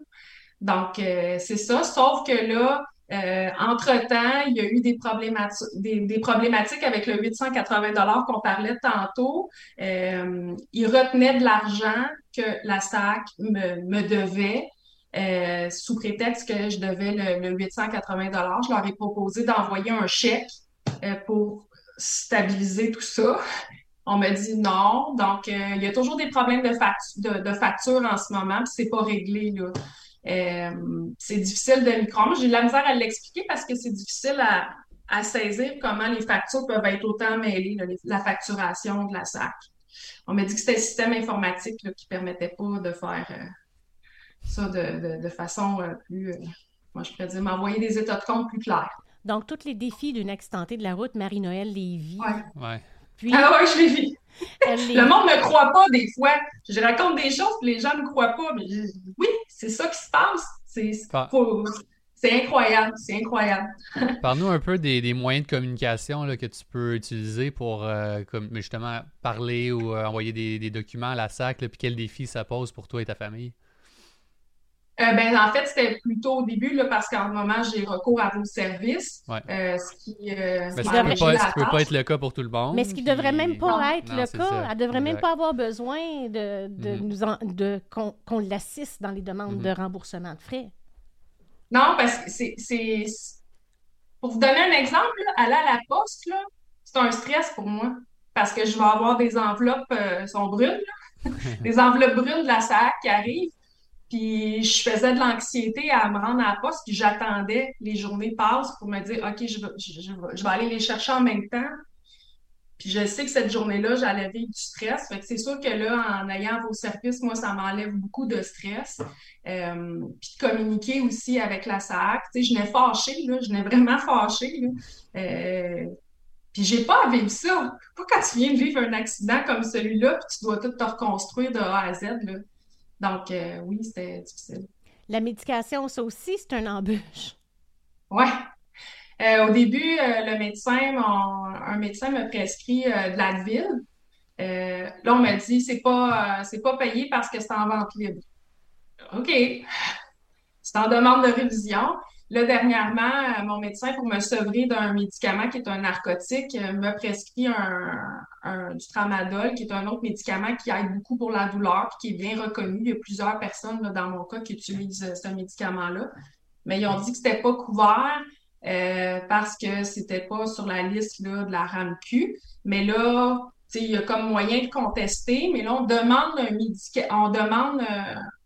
Donc, euh, c'est ça. Sauf que là, euh, entre-temps, il y a eu des problématiques, avec le 880 qu'on parlait tantôt. Euh, ils retenaient de l'argent que la SAC me, me devait. euh, sous prétexte que je devais le, le 880 Je leur ai proposé d'envoyer un chèque euh, pour stabiliser tout ça. On m'a dit non. Donc, il y a toujours des problèmes de facture en ce moment, puis c'est pas réglé, là. Euh, c'est difficile de m'y croire. Moi, J'ai de la misère à l'expliquer parce que c'est difficile à, à saisir comment les factures peuvent être autant mêlées, là, les- la facturation de la SAC. On m'a dit que c'était le système informatique là, qui permettait pas de faire euh, ça de, de, de façon euh, plus, euh, moi je pourrais dire, m'envoyer des états de compte plus clairs. Donc, tous les défis d'une accidentée de la route Marie-Noël Lévy. Ouais. Ouais. Puis, Ah ouais, je l'ai vu. les- Le monde me croit pas des fois. Je raconte des choses, puis les gens me croient pas. Mais je- oui, c'est ça qui se passe. C'est Ah. incroyable, c'est incroyable. Parle-nous un peu des, des moyens de communication là, que tu peux utiliser pour euh, comme, justement parler ou euh, envoyer des, des documents à la SAC, là, puis quels défis ça pose pour toi et ta famille? Euh, ben, en fait, c'était plutôt au début, là, parce qu'en ce moment, j'ai recours à vos services. Ouais. euh, ce qui, euh, Ben, m'a ça peut pas, peut être le cas pour tout le monde. Mais ce qui devrait puis- même pas être Non, le cas, ça. elle devrait même pas avoir besoin de, de Mhm. nous en- de qu'on l'assiste dans les demandes de remboursement de frais. Non, parce que c'est, c'est... Pour vous donner un exemple, là, aller à la poste, là, c'est un stress pour moi. Parce que je vais avoir des enveloppes, euh, sont brunes, là. des enveloppes brunes de la SAC qui arrivent. Puis je faisais de l'anxiété à me rendre à la poste, puis j'attendais les journées passent pour me dire, OK, je vais, aller les chercher en même temps. Puis je sais que cette journée-là, j'allais vivre du stress. Fait que c'est sûr que là, en ayant vos services, moi, ça m'enlève beaucoup de stress. Euh, puis de communiquer aussi avec la SAC. Tu sais, je n'ai fâché, là. Je n'ai vraiment fâché, là. Euh, puis j'ai pas à vivre ça. Pas quand tu viens de vivre un accident comme celui-là, puis tu dois tout te reconstruire de A à Z, là. Donc, euh, oui, c'était difficile. La médication, ça aussi, c'est un embûche. Ouais. Euh, au début, euh, le médecin, mon- un médecin m'a prescrit de l'Advil. Là, on m'a dit, c'est pas, c'est pas payé parce que c'est en vente libre. OK. C'est en demande de révision. Là, dernièrement, euh, mon médecin, pour me sevrer d'un médicament qui est un narcotique, euh, m'a prescrit un, du tramadol, qui est un autre médicament qui aide beaucoup pour la douleur, puis qui est bien reconnu. Il y a plusieurs personnes, dans mon cas, qui utilisent euh, ce médicament-là. Mais ils ont dit que c'était pas couvert parce que c'était pas sur la liste de la RAMQ. Mais là, il y a comme moyen de contester, mais là, on demande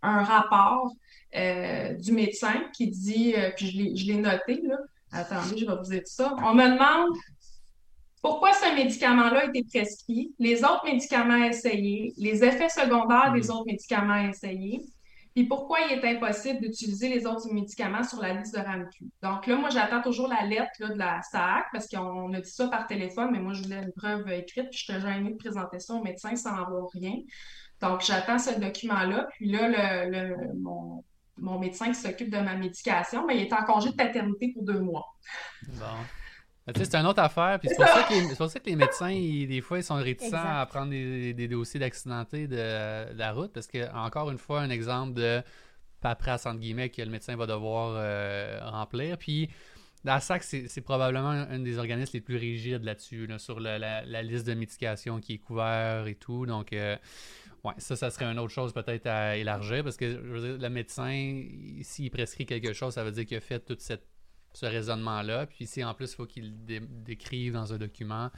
un rapport euh, du médecin qui dit, euh, puis je l'ai, noté, là. Attendez, je vais vous dire ça. On me demande pourquoi ce médicament-là a été prescrit, les autres médicaments essayés, les effets secondaires des autres médicaments essayés, puis pourquoi il est impossible d'utiliser les autres médicaments sur la liste de RAMQ. Donc là, moi, j'attends toujours la lettre de la SAC parce qu'on a dit ça par téléphone, mais moi, je voulais une preuve écrite, puis je suis gênée de présenter ça au médecin sans avoir rien. Donc, j'attends ce document-là. Puis là, le, mon, médecin qui s'occupe de ma médication, ben, il est en congé de paternité pour deux mois. Bon. Ben, c'est une autre affaire. c'est pour, ça que les médecins, des fois, ils sont réticents à prendre des, dossiers d'accidentés de, la route parce que, encore une fois, un exemple de paperasse, entre guillemets, que le médecin va devoir euh, remplir. Puis, la SAC, c'est probablement un des organismes les plus rigides là-dessus, sur la, liste de médication qui est couvert et tout. Donc, euh, ouais, ça, ça serait une autre chose peut-être à élargir parce que, je veux dire, le médecin, s'il prescrit quelque chose, ça veut dire qu'il a fait toute cette ce raisonnement-là. Puis si en plus il faut qu'il décrive dans un document,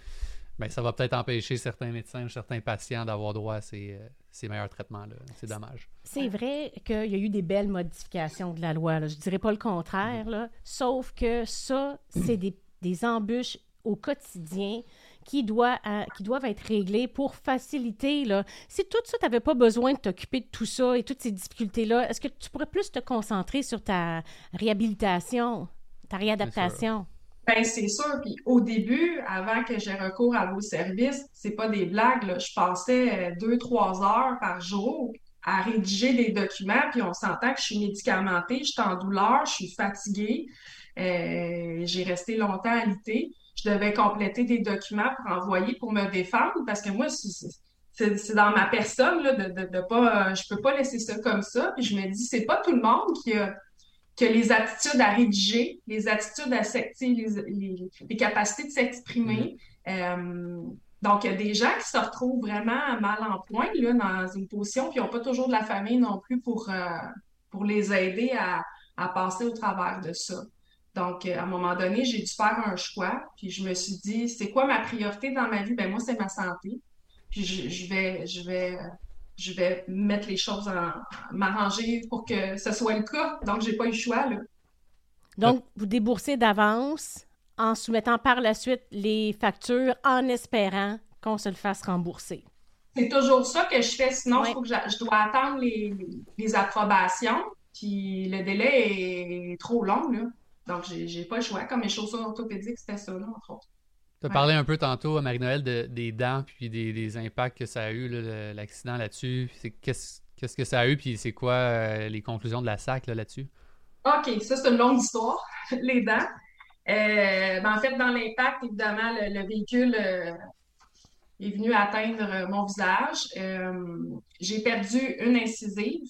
ben, ça va peut-être empêcher certains médecins ou certains patients d'avoir droit à ces, euh, meilleurs traitements-là. C'est dommage. C'est vrai qu'il y a eu des belles modifications de la loi. Là. Je ne dirais pas le contraire, là. sauf que ça, c'est des, des, embûches au quotidien qui, doit, euh, qui doivent être réglées pour faciliter. Là. Si tout ça, tu n'avais pas besoin de t'occuper de tout ça et toutes ces difficultés-là, est-ce que tu pourrais plus te concentrer sur ta réhabilitation? ta réadaptation? Ben, c'est sûr. Puis au début, avant que j'ai recours à vos services, c'est pas des blagues. Je passais euh, deux, trois heures par jour à rédiger des documents, puis on s'entend que je suis médicamentée, je suis en douleur, je suis fatiguée. Euh, j'ai resté longtemps à l'IT. Je devais compléter des documents pour envoyer pour me défendre parce que moi, c'est dans ma personne là, de, de, de pas. Je peux pas laisser ça comme ça. Puis je me dis, c'est pas tout le monde qui a que les attitudes à rédiger, les attitudes à les, les, capacités de s'exprimer. Mm-hmm. Euh, donc, il y a des gens qui se retrouvent vraiment mal en point là, dans une position, puis ils n'ont pas toujours de la famille non plus pour, euh, pour les aider à, à, passer au travers de ça. Donc, à un moment donné, j'ai dû faire un choix, puis je me suis dit, c'est quoi ma priorité dans ma vie? Ben moi, c'est ma santé. Puis je, je vais, je vais je vais mettre les choses en m'arranger pour que ce soit le cas. Donc, j'ai pas eu le choix. Là. Donc, vous déboursez d'avance en soumettant par la suite les factures en espérant qu'on se le fasse rembourser. C'est toujours ça que je fais, sinon je, dois attendre les, approbations, puis le délai est trop long. Là. Donc, j'ai pas le choix. Comme mes chaussures orthopédiques, c'était ça, là, entre autres. Tu as parlé un peu tantôt, Marie-Noël, des dents puis des, impacts que ça a eu, l'accident là-dessus. Qu'est-ce que ça a eu, puis c'est quoi euh, les conclusions de la SAC là-dessus? OK, ça, c'est une longue histoire, les dents. Euh, ben, en fait, dans l'impact, évidemment, le, véhicule euh, est venu atteindre mon visage. J'ai perdu une incisive.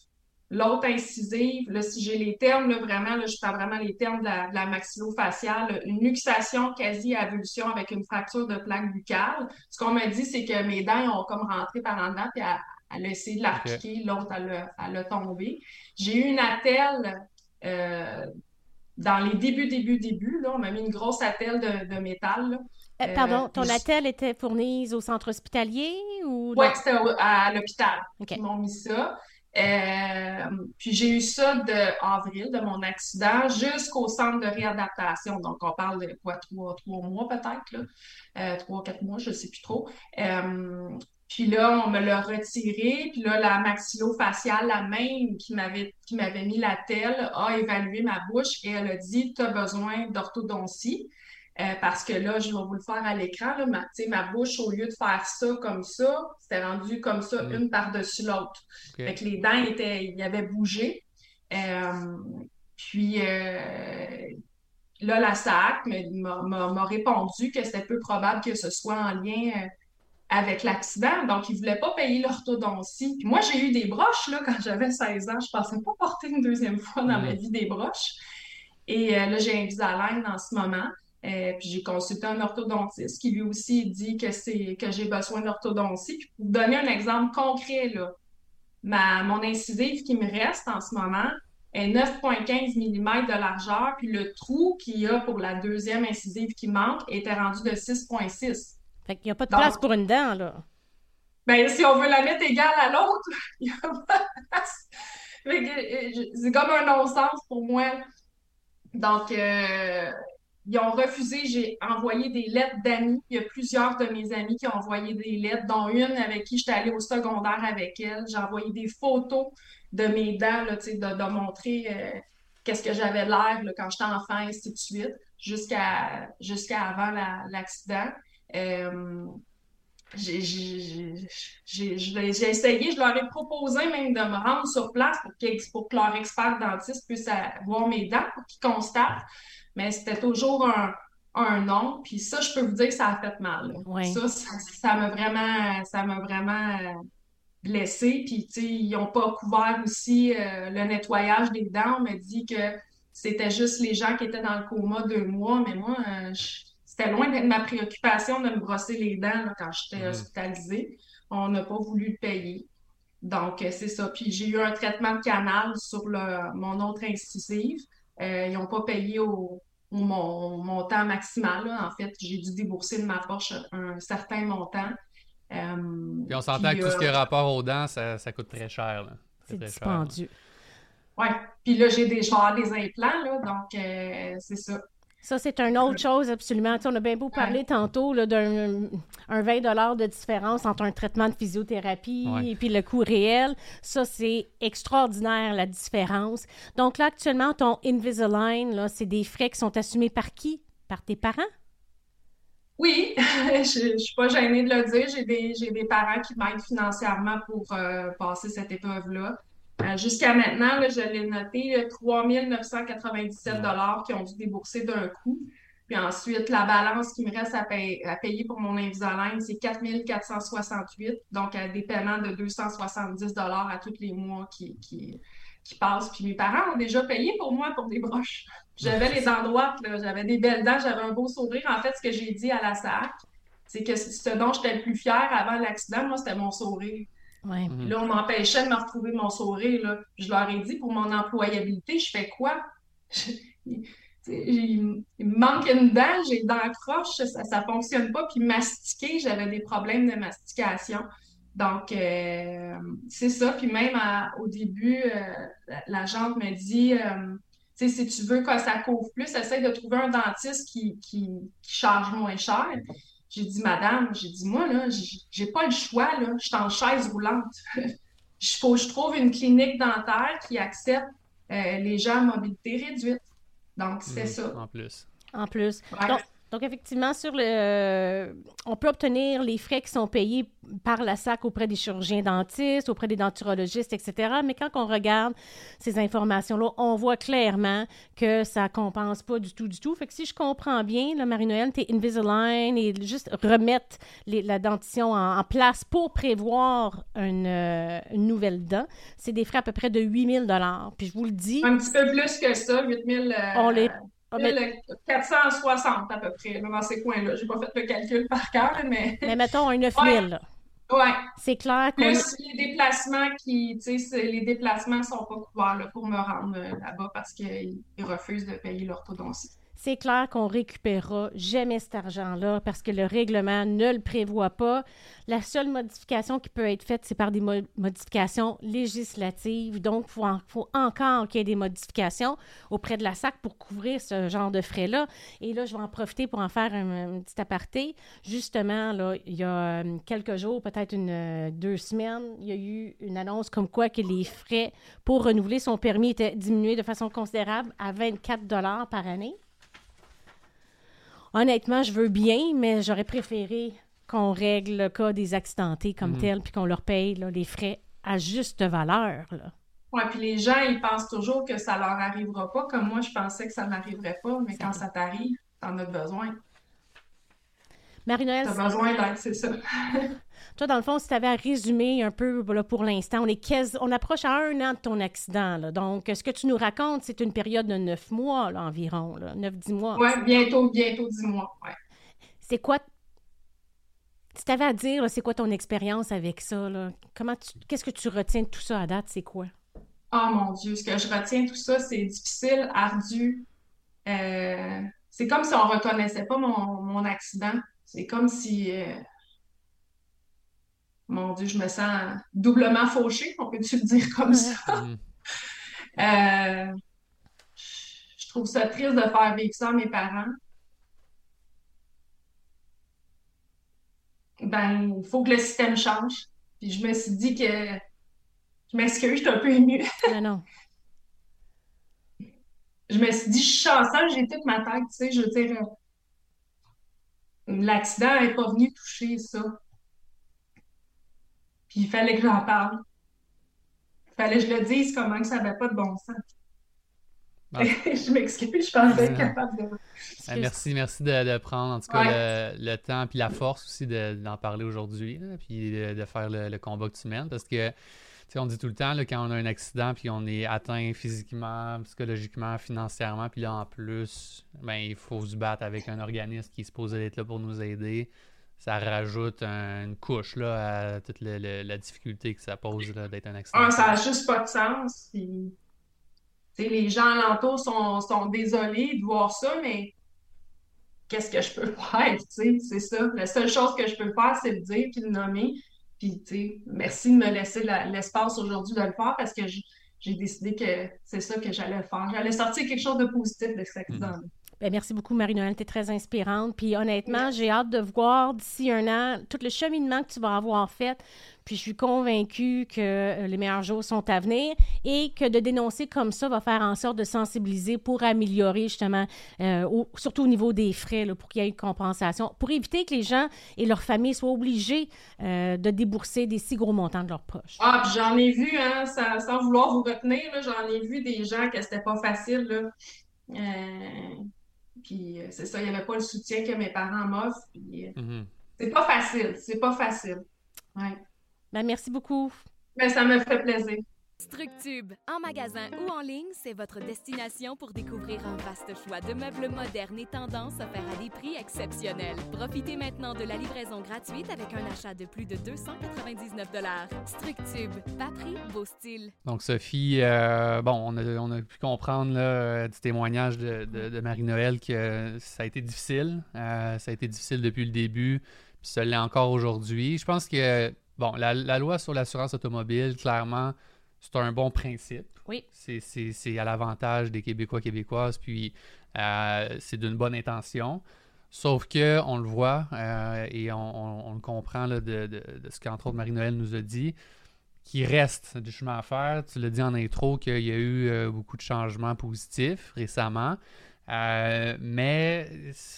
L'autre incisive, là, si j'ai les termes, là, vraiment, là, je parle vraiment les termes de la, de la maxillofaciale, une luxation quasi-avulsion avec une fracture de plaque buccale. Ce qu'on m'a dit, c'est que mes dents ont comme rentré par en dedans, puis elle, a essayé de la piquer, l'autre, elle, elle, a tombé. J'ai eu une attelle euh, dans les débuts, débuts, débuts. Là, on m'a mis une grosse attelle de, de métal. Euh, pardon, ton attelle était fournie au centre hospitalier ou? Oui, c'était à l'hôpital. Ils m'ont mis ça. Euh, puis j'ai eu ça de avril, de mon accident, jusqu'au centre de réadaptation. Donc, on parle de quoi, trois, mois peut-être, euh, trois, quatre mois, je ne sais plus trop. Euh, puis là, on me l'a retiré. Puis là, la maxillofaciale, la même qui m'avait qui m'avait mis la telle, a évalué ma bouche et elle a dit, tu as besoin d'orthodontie. Euh, parce que là, je vais vous le faire à l'écran. Ma, ma bouche, au lieu de faire ça comme ça, c'était rendu comme ça, mm. une par-dessus l'autre. Fait que les dents étaient, ils avaient bougé. Euh, puis euh, là, la SAC m'a répondu que c'était peu probable que ce soit en lien avec l'accident. Donc, ils ne voulaient pas payer l'orthodontie. Puis moi, j'ai eu des broches là, quand j'avais 16 ans. Je ne pensais pas porter une deuxième fois dans ma mm. vie des broches. Et là, j'ai un Visalign en ce moment. Euh, puis j'ai consulté un orthodontiste qui lui aussi dit que c'est que j'ai besoin d'orthodontie. Puis pour vous donner un exemple concret, là, ma, mon incisive qui me reste en ce moment est 9,15 mm de largeur, puis le trou qu'il y a pour la deuxième incisive qui manque était rendu de 6,6. Fait qu'il n'y a pas de place pour une dent, là. Ben, si on veut la mettre égale à l'autre, il n'y a pas de place. Euh, c'est comme un non-sens pour moi. Donc, euh, ils ont refusé. J'ai envoyé des lettres d'amis. Il y a plusieurs de mes amis qui ont envoyé des lettres, dont une avec qui j'étais allée au secondaire avec elle. J'ai envoyé des photos de mes dents, là, de, de montrer euh, qu'est-ce que j'avais l'air quand j'étais enfant, et ainsi de suite, jusqu'à jusqu'à avant l'accident. Euh, j'ai essayé, je leur ai proposé même de me rendre sur place pour, pour que leur expert dentiste puisse voir mes dents, pour qu'ils constatent mais c'était toujours un, un non. Puis ça, je peux vous dire que ça a fait mal. Ça, ça m'a vraiment, ça m'a vraiment euh, blessé. Puis, tu sais, ils n'ont pas couvert aussi euh, le nettoyage des dents. On m'a dit que c'était juste les gens qui étaient dans le coma deux mois. Mais moi, euh, c'était loin d'être ma préoccupation de me brosser les dents quand j'étais hospitalisée. On n'a pas voulu le payer. Donc, c'est ça. Puis, j'ai eu un traitement de canal sur le, mon autre incisive. Euh, ils n'ont pas payé au, mon montant maximal. En fait, j'ai dû débourser de ma poche un certain montant. Euh, puis on s'entend que tout ce qui est euh, rapport aux dents, ça, coûte très cher. C'est dispendieux. Oui. Puis là, j'ai des, des implants, là, donc c'est ça. Ça, c'est une autre chose, absolument. on a bien beau parler tantôt d'un 20 de différence entre un traitement de physiothérapie et puis le coût réel. Ça, c'est extraordinaire, la différence. Donc là, actuellement, ton Invisalign, c'est des frais qui sont assumés par qui? Par tes parents? Oui, je ne suis pas gênée de le dire. J'ai des, des, parents qui m'aident financièrement pour euh, passer cette épreuve-là. Euh, jusqu'à maintenant, je l'ai noté, 3 997 qui ont dû débourser d'un coup. Puis ensuite, la balance qui me reste à, payer pour mon Invisalign, c'est 4 468, donc à des paiements de 270 à tous les mois qui, qui, passent. Puis mes parents ont déjà payé pour moi pour des broches. J'avais les dents droites, j'avais des belles dents, j'avais un beau sourire. En fait, ce que j'ai dit à la SAC, c'est que ce dont j'étais le plus fière avant l'accident, moi, c'était mon sourire. Mhm. Là, on m'empêchait de me retrouver mon sourire. Là. Je leur ai dit, pour mon employabilité, je fais quoi? il, me manque une dent, j'ai dents croche, ça ne fonctionne pas. Puis mastiquer, j'avais des problèmes de mastication. Donc, euh, c'est ça. Puis même au début, euh, la, jante me dit, euh, si tu veux que ça couvre plus, essaie de trouver un dentiste qui, qui charge moins cher. J'ai dit, madame, j'ai dit, moi, là, j'ai pas le choix, là. Je suis en chaise roulante. Il faut que je trouve une clinique dentaire qui accepte euh, les gens à mobilité réduite. Donc, c'est mhm. ça. En plus. En plus. Donc, effectivement, sur le, on peut obtenir les frais qui sont payés par la SAC auprès des chirurgiens dentistes, auprès des denturologistes, etc. Mais quand on regarde ces informations-là, on voit clairement que ça compense pas du tout, du tout. Fait que si je comprends bien, là, Marie-Noël, t'es Invisalign et juste remettre la dentition en, place pour prévoir une, euh, une nouvelle dent, c'est des frais à peu près de 8000 Puis je vous le dis. Un petit peu plus que ça, 8000 euh... On les 460 à peu près, dans ces coins-là. J'ai pas fait le calcul par cœur, mais. Mais mettons un 9000. Ouais. ouais. C'est clair que. Plus les déplacements qui, tu sais, les déplacements sont pas couverts pour me rendre euh, là-bas parce qu'ils refusent de payer l'orthodontie c'est clair qu'on récupérera jamais cet argent-là parce que le règlement ne le prévoit pas. La seule modification qui peut être faite, c'est par des modifications législatives. Donc, il faut, encore qu'il y ait des modifications auprès de la SAC pour couvrir ce genre de frais-là. Et là, je vais en profiter pour en faire un, petit aparté. Justement, là, il y a euh, quelques jours, peut-être une, euh, deux semaines, il y a eu une annonce comme quoi que les frais pour renouveler son permis étaient diminués de façon considérable à 24 par année. Honnêtement, je veux bien, mais j'aurais préféré qu'on règle le cas des accidentés comme mhm. tel, puis qu'on leur paye les frais à juste valeur. Oui, puis les gens, ils pensent toujours que ça leur arrivera pas, comme moi, je pensais que ça m'arriverait pas, mais quand ça t'arrive, t'en as besoin. Marie-Noël. T'as besoin d'aide, c'est ça. Toi, dans le fond, si tu avais à résumer un peu pour l'instant, on est on approche à un an de ton accident. Donc, ce que tu nous racontes, c'est une période de neuf mois environ, neuf, dix mois. Oui, bientôt, bientôt dix mois. Ouais. C'est quoi si tu avais à dire, c'est quoi ton expérience avec ça? Comment qu'est-ce que tu retiens de tout ça à date? C'est quoi? Oh mon Dieu, ce que je retiens de tout ça, c'est difficile, ardu. Euh, c'est comme si on ne reconnaissait pas mon, accident. C'est comme si. Euh, mon Dieu, je me sens doublement fauchée, on peut-tu le dire comme ça? Mhm. Euh, je trouve ça triste de faire vivre ça à mes parents. Ben, il faut que le système change. Puis je me suis dit que. Je m'excuse, je suis un peu émue. Mais non je me suis dit, je suis chanceuse, j'ai toute ma tête, tu sais, je veux dire, l'accident n'est pas venu toucher ça. Puis il fallait que j'en parle. Il fallait que je le dise comment que ça n'avait pas de bon sens. Ah. je m'excuse, je pensais être capable de. Ben, merci, merci de, prendre en tout cas le, temps puis la force aussi d'en parler aujourd'hui, puis de, faire le, combat que tu mènes parce que on dit tout le temps, là, quand on a un accident, puis on est atteint physiquement, psychologiquement, financièrement, puis là, en plus, ben, il faut se battre avec un organisme qui est supposé être là pour nous aider. Ça rajoute une couche là, à toute la difficulté que ça pose d'être un accident. Ah, ça n'a juste pas de sens. les gens alentours sont, sont désolés de voir ça, mais qu'est-ce que je peux faire? C'est ça. La seule chose que je peux faire, c'est le dire puis le nommer. Tu sais, merci de me laisser l'espace aujourd'hui de le faire parce que j'ai décidé que c'est ça que j'allais faire. J'allais sortir quelque chose de positif de cet accident-là. Ben, merci beaucoup, Marie-Noël. Tu es très inspirante. Puis honnêtement, j'ai hâte de voir d'ici un an tout le cheminement que tu vas avoir fait puis je suis convaincue que euh, les meilleurs jours sont à venir et que de dénoncer comme ça va faire en sorte de sensibiliser pour améliorer justement, euh, surtout au niveau des frais, pour qu'il y ait une compensation, pour éviter que les gens et leurs familles soient obligés euh, de débourser des si gros montants de leurs poches. Ah, puis j'en ai vu, hein, sans, vouloir vous retenir, j'en ai vu des gens que c'était pas facile. Là. Puis c'est ça, il n'y avait pas le soutien que mes parents m'offrent. Puis mm-hmm. c'est pas facile, c'est pas facile. Ouais. Ben, merci beaucoup. Ben, ça me fait plaisir. Structube, en magasin ou en ligne, c'est votre destination pour découvrir un vaste choix de meubles modernes et tendances offerts à des prix exceptionnels. Profitez maintenant de la livraison gratuite avec un achat de plus de 299 Structube, pas prix, beau style. Donc Sophie, euh, bon, on a, pu comprendre là, du témoignage de, Marie-Noël que ça a été difficile. Euh, ça a été difficile depuis le début, puis ça l'est encore aujourd'hui. Je pense que Bon, la, loi sur l'assurance automobile, clairement, c'est un bon principe. Oui. C'est à l'avantage des Québécois, Québécoises, puis euh, c'est d'une bonne intention. Sauf que on le voit euh, et on, le comprend de, ce qu'entre autres Marie-Noël nous a dit, qu'il reste du chemin à faire. Tu l'as dit en intro qu'il y a eu euh, beaucoup de changements positifs récemment. Euh, mais,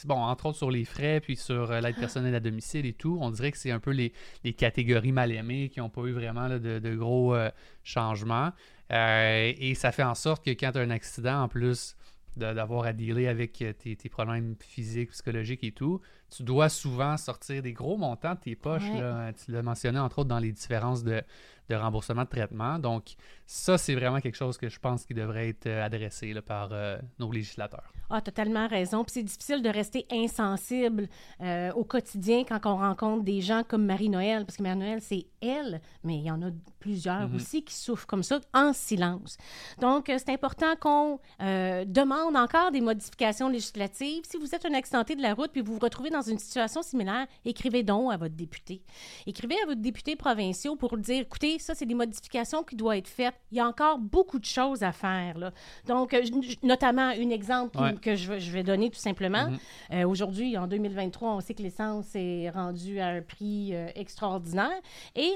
bon, entre autres sur les frais, puis sur euh, l'aide personnelle à domicile et tout, on dirait que c'est un peu les, catégories mal aimées qui n'ont pas eu vraiment de, gros euh, changements. et ça fait en sorte que quand tu as un accident, en plus d'avoir à dealer avec tes, problèmes physiques, psychologiques et tout, tu dois souvent sortir des gros montants de tes poches. Tu l'as mentionné entre autres dans les différences de, de remboursement de traitement. Donc, ça, c'est vraiment quelque chose que je pense qui devrait être euh, adressé par euh, nos législateurs. Ah, totalement raison. Puis c'est difficile de rester insensible euh, au quotidien quand on rencontre des gens comme Marie-Noël, parce que Marie-Noël, c'est elle, mais il y en a plusieurs mhm. aussi qui souffrent comme ça en silence. Donc, c'est important qu'on demande encore des modifications législatives. Si vous êtes un accidenté de la route puis vous vous retrouvez dans une situation similaire, écrivez donc à votre député. Écrivez à votre député provincial pour dire, écoutez, ça, c'est des modifications qui doivent être faites. Il y a encore beaucoup de choses à faire. Là. Donc, euh, notamment, un exemple que je, vais donner tout simplement. Mhm. Euh, aujourd'hui, en 2023, on sait que l'essence est rendue à un prix euh, extraordinaire. Et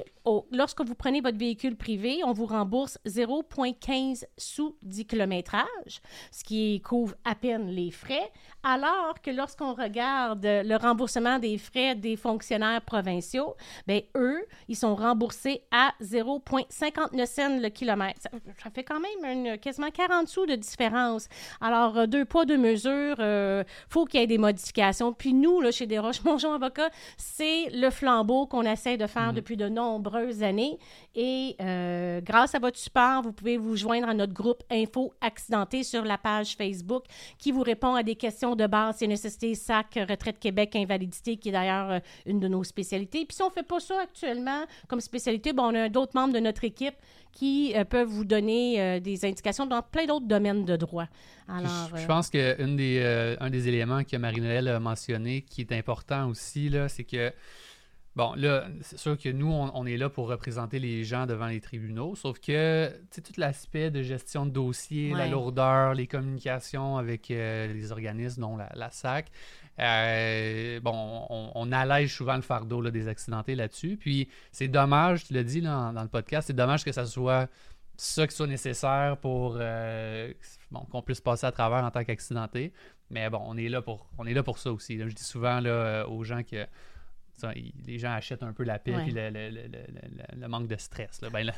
lorsque vous prenez votre véhicule privé, on vous rembourse 0,15 sous 10 kilométrage, ce qui couvre à peine les frais, alors que lorsqu'on regarde le remboursement des frais des fonctionnaires provinciaux, bien, eux, ils sont remboursés à 0,59 cents le kilomètre. Ça, fait quand même quasiment 40 sous de différence. Alors, euh, deux poids, deux mesures, il euh, faut qu'il y ait des modifications. Puis nous, là, chez Desroches, Mongeon Avocat, c'est le flambeau qu'on essaie de faire mhm. depuis de nombreuses années. Et euh, grâce à votre support, vous pouvez vous joindre à notre groupe Info Accidenté sur la page Facebook qui vous répond à des questions de base, nécessité SAC, Retraite Québec, Invalidité, qui est d'ailleurs une de nos spécialités. Puis si on ne fait pas ça actuellement comme spécialité, bon, on a d'autres membres de notre équipe qui euh, peuvent vous donner euh, des indications dans plein d'autres domaines de droit. Alors, je, euh, pense qu'un des, des éléments que Marie-Noël a mentionné qui est important aussi, c'est que Bon, là, c'est sûr que nous, on, est là pour représenter les gens devant les tribunaux, sauf que, tu sais, tout l'aspect de gestion de dossier, la lourdeur, les communications avec euh, les organismes, dont la, SAC, euh, bon, on, allège souvent le fardeau des accidentés là-dessus. Puis, c'est dommage, tu l'as dit dans le podcast, c'est dommage que ça soit ça qui soit nécessaire pour euh, bon, qu'on puisse passer à travers en tant qu'accidenté. Mais bon, on est là pour, on est là pour ça aussi. Je dis souvent là, aux gens que les gens achètent un peu la paix et le, manque de stress. Là. Ben là,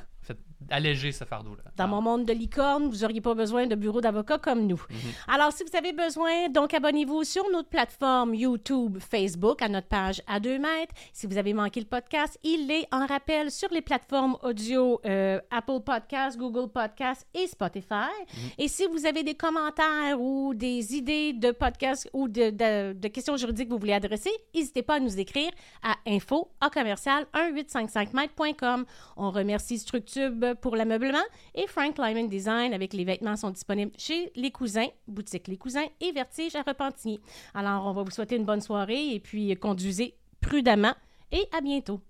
alléger ce fardeau-là. Dans mon monde de licorne, vous n'auriez pas besoin de bureau d'avocat comme nous. Mhm. Alors, si vous avez besoin, donc abonnez-vous sur notre plateforme YouTube, Facebook, à notre page à 2 mètres. Si vous avez manqué le podcast, il est en rappel sur les plateformes audio euh, Apple Podcast, Google Podcast et Spotify. Mhm. Et si vous avez des commentaires ou des idées de podcast ou de, de questions juridiques que vous voulez adresser, n'hésitez pas à nous écrire à info à commercial 1855mètres.com. On remercie Structube pour l'ameublement et Frank Lyman Design avec les vêtements sont disponibles chez Les Cousins, boutique Les Cousins et Vertige à Repentigny. Alors, on va vous souhaiter une bonne soirée et puis conduisez prudemment et à bientôt.